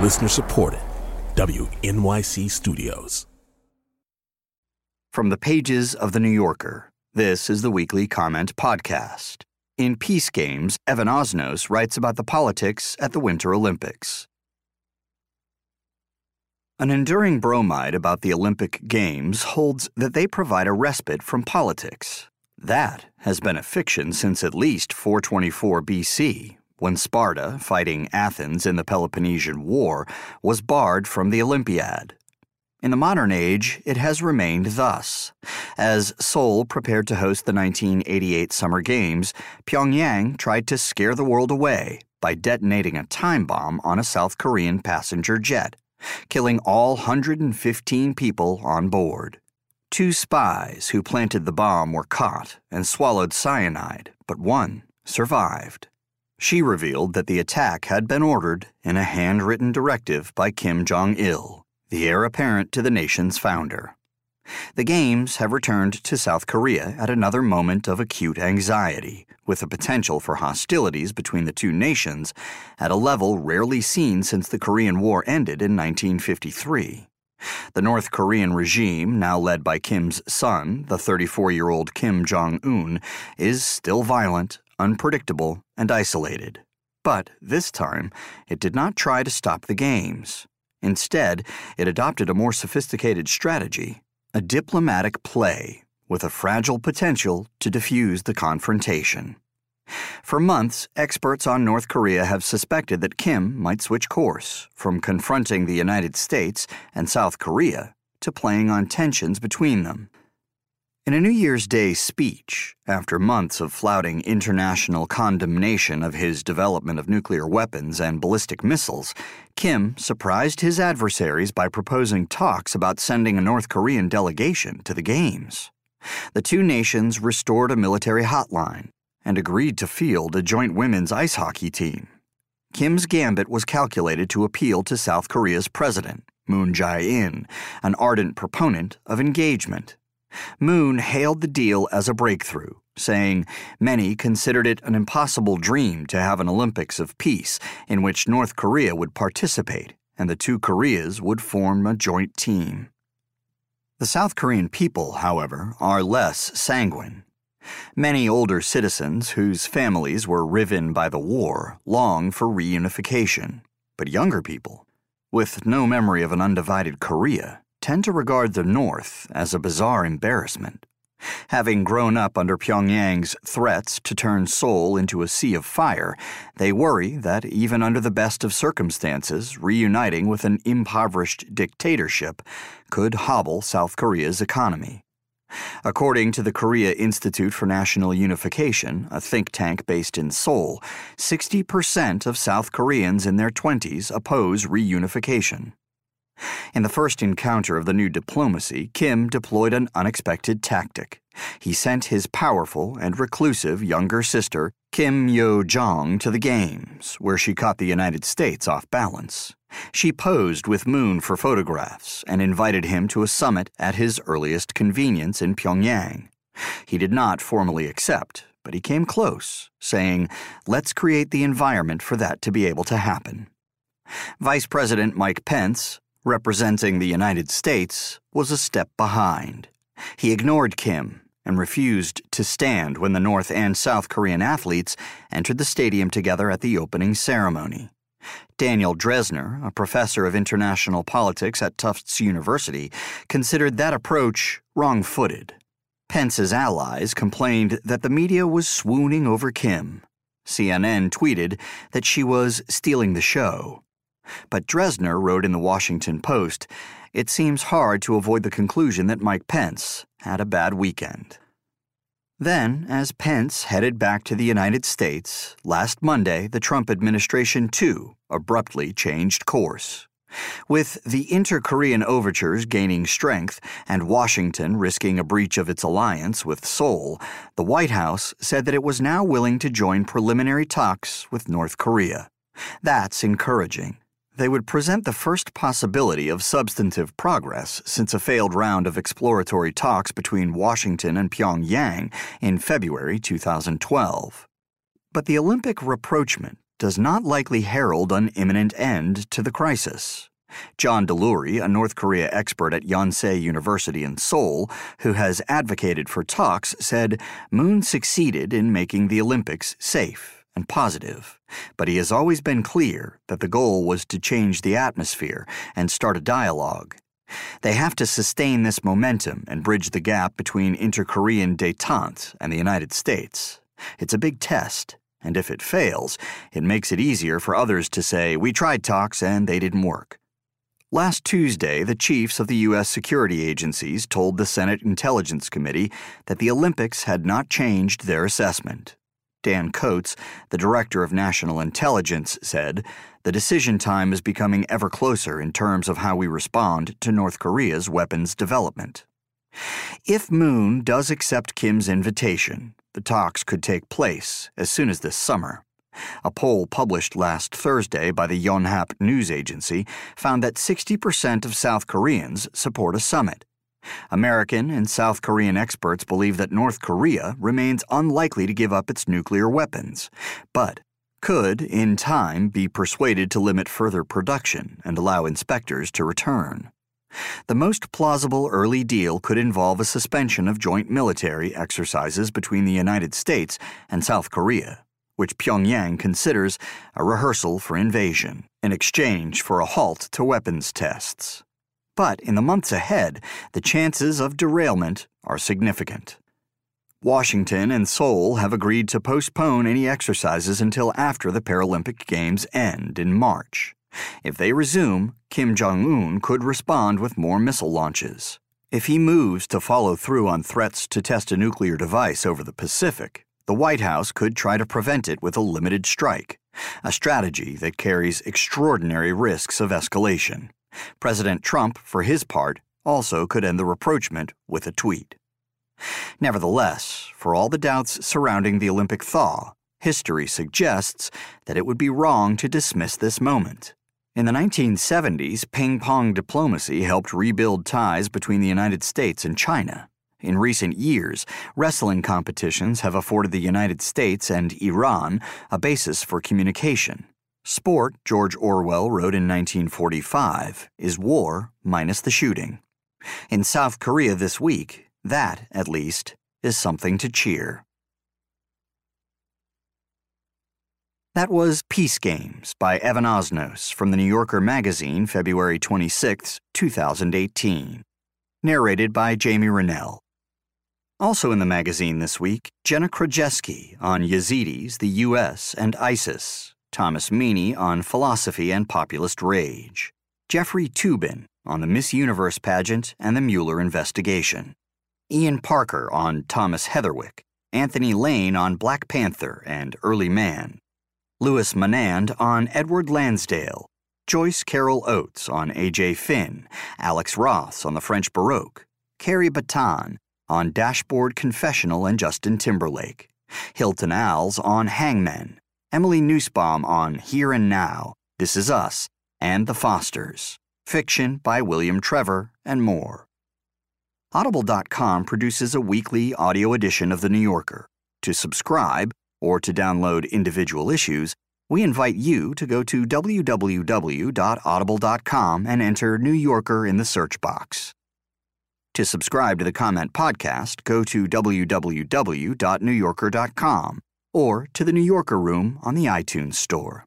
Listener supported. WNYC Studios. From the pages of The New Yorker, this is the Weekly Comment Podcast. In Peace Games, Evan Osnos writes about the politics at the Winter Olympics. An enduring bromide about the Olympic Games holds that they provide a respite from politics. That has been a fiction since at least 424 BC, when Sparta, fighting Athens in the Peloponnesian War, was barred from the Olympiad. In the modern age, it has remained thus. As Seoul prepared to host the 1988 Summer Games, Pyongyang tried to scare the world away by detonating a time bomb on a South Korean passenger jet, killing all 115 people on board. Two spies who planted the bomb were caught and swallowed cyanide, but one survived. She revealed that the attack had been ordered in a handwritten directive by Kim Jong il, the heir apparent to the nation's founder. The Games have returned to South Korea at another moment of acute anxiety, with the potential for hostilities between the two nations at a level rarely seen since the Korean War ended in 1953. The North Korean regime, now led by Kim's son, the 34 year old Kim Jong un, is still violent, unpredictable, and isolated. But this time, it did not try to stop the games. Instead, it adopted a more sophisticated strategy a diplomatic play with a fragile potential to diffuse the confrontation. For months, experts on North Korea have suspected that Kim might switch course from confronting the United States and South Korea to playing on tensions between them. In a New Year's Day speech, after months of flouting international condemnation of his development of nuclear weapons and ballistic missiles, Kim surprised his adversaries by proposing talks about sending a North Korean delegation to the Games. The two nations restored a military hotline and agreed to field a joint women's ice hockey team. Kim's gambit was calculated to appeal to South Korea's president, Moon Jae in, an ardent proponent of engagement. Moon hailed the deal as a breakthrough, saying many considered it an impossible dream to have an Olympics of peace in which North Korea would participate and the two Koreas would form a joint team. The South Korean people, however, are less sanguine. Many older citizens whose families were riven by the war long for reunification, but younger people, with no memory of an undivided Korea, tend to regard the North as a bizarre embarrassment. Having grown up under Pyongyang's threats to turn Seoul into a sea of fire, they worry that even under the best of circumstances, reuniting with an impoverished dictatorship could hobble South Korea's economy. According to the Korea Institute for National Unification, a think tank based in Seoul, 60% of South Koreans in their 20s oppose reunification. In the first encounter of the new diplomacy, Kim deployed an unexpected tactic. He sent his powerful and reclusive younger sister, Kim Yo Jong, to the Games, where she caught the United States off balance. She posed with Moon for photographs and invited him to a summit at his earliest convenience in Pyongyang. He did not formally accept, but he came close, saying, Let's create the environment for that to be able to happen. Vice President Mike Pence, representing the United States, was a step behind. He ignored Kim and refused to stand when the North and South Korean athletes entered the stadium together at the opening ceremony. Daniel Drezner, a professor of international politics at Tufts University, considered that approach wrong footed. Pence's allies complained that the media was swooning over Kim. CNN tweeted that she was stealing the show. But Drezner wrote in the Washington Post it seems hard to avoid the conclusion that Mike Pence had a bad weekend. Then, as Pence headed back to the United States, last Monday the Trump administration too abruptly changed course. With the inter Korean overtures gaining strength and Washington risking a breach of its alliance with Seoul, the White House said that it was now willing to join preliminary talks with North Korea. That's encouraging they would present the first possibility of substantive progress since a failed round of exploratory talks between Washington and Pyongyang in February 2012. But the Olympic rapprochement does not likely herald an imminent end to the crisis. John Delury, a North Korea expert at Yonsei University in Seoul, who has advocated for talks, said Moon succeeded in making the Olympics safe and positive, but he has always been clear that the goal was to change the atmosphere and start a dialogue. They have to sustain this momentum and bridge the gap between inter Korean detente and the United States. It's a big test, and if it fails, it makes it easier for others to say, We tried talks and they didn't work. Last Tuesday, the chiefs of the U.S. security agencies told the Senate Intelligence Committee that the Olympics had not changed their assessment. Dan Coats, the director of national intelligence, said the decision time is becoming ever closer in terms of how we respond to North Korea's weapons development. If Moon does accept Kim's invitation, the talks could take place as soon as this summer. A poll published last Thursday by the Yonhap news agency found that 60% of South Koreans support a summit. American and South Korean experts believe that North Korea remains unlikely to give up its nuclear weapons, but could, in time, be persuaded to limit further production and allow inspectors to return. The most plausible early deal could involve a suspension of joint military exercises between the United States and South Korea which Pyongyang considers a rehearsal for invasion in exchange for a halt to weapons tests. But in the months ahead, the chances of derailment are significant. Washington and Seoul have agreed to postpone any exercises until after the Paralympic Games end in March. If they resume, Kim Jong un could respond with more missile launches. If he moves to follow through on threats to test a nuclear device over the Pacific, the White House could try to prevent it with a limited strike, a strategy that carries extraordinary risks of escalation. President Trump, for his part, also could end the rapprochement with a tweet. Nevertheless, for all the doubts surrounding the Olympic thaw, history suggests that it would be wrong to dismiss this moment. In the 1970s, ping pong diplomacy helped rebuild ties between the United States and China. In recent years, wrestling competitions have afforded the United States and Iran a basis for communication. Sport, George Orwell wrote in 1945, is war minus the shooting. In South Korea this week, that, at least, is something to cheer. That was Peace Games by Evan Osnos from the New Yorker magazine, February 26, 2018. Narrated by Jamie Rennell. Also in the magazine this week, Jenna Krajeski on Yazidis, the U.S., and ISIS, Thomas Meaney on philosophy and populist rage, Jeffrey Toobin on the Miss Universe pageant and the Mueller investigation, Ian Parker on Thomas Heatherwick, Anthony Lane on Black Panther and Early Man, Louis Menand on Edward Lansdale, Joyce Carol Oates on A.J. Finn, Alex Ross on the French Baroque, Carrie Battan on Dashboard Confessional and Justin Timberlake, Hilton Als on Hangmen, Emily Nussbaum on Here and Now, This Is Us, and The Fosters, fiction by William Trevor, and more. Audible.com produces a weekly audio edition of The New Yorker. To subscribe, or to download individual issues, we invite you to go to www.audible.com and enter New Yorker in the search box. To subscribe to the Comment Podcast, go to www.newyorker.com or to the New Yorker Room on the iTunes Store.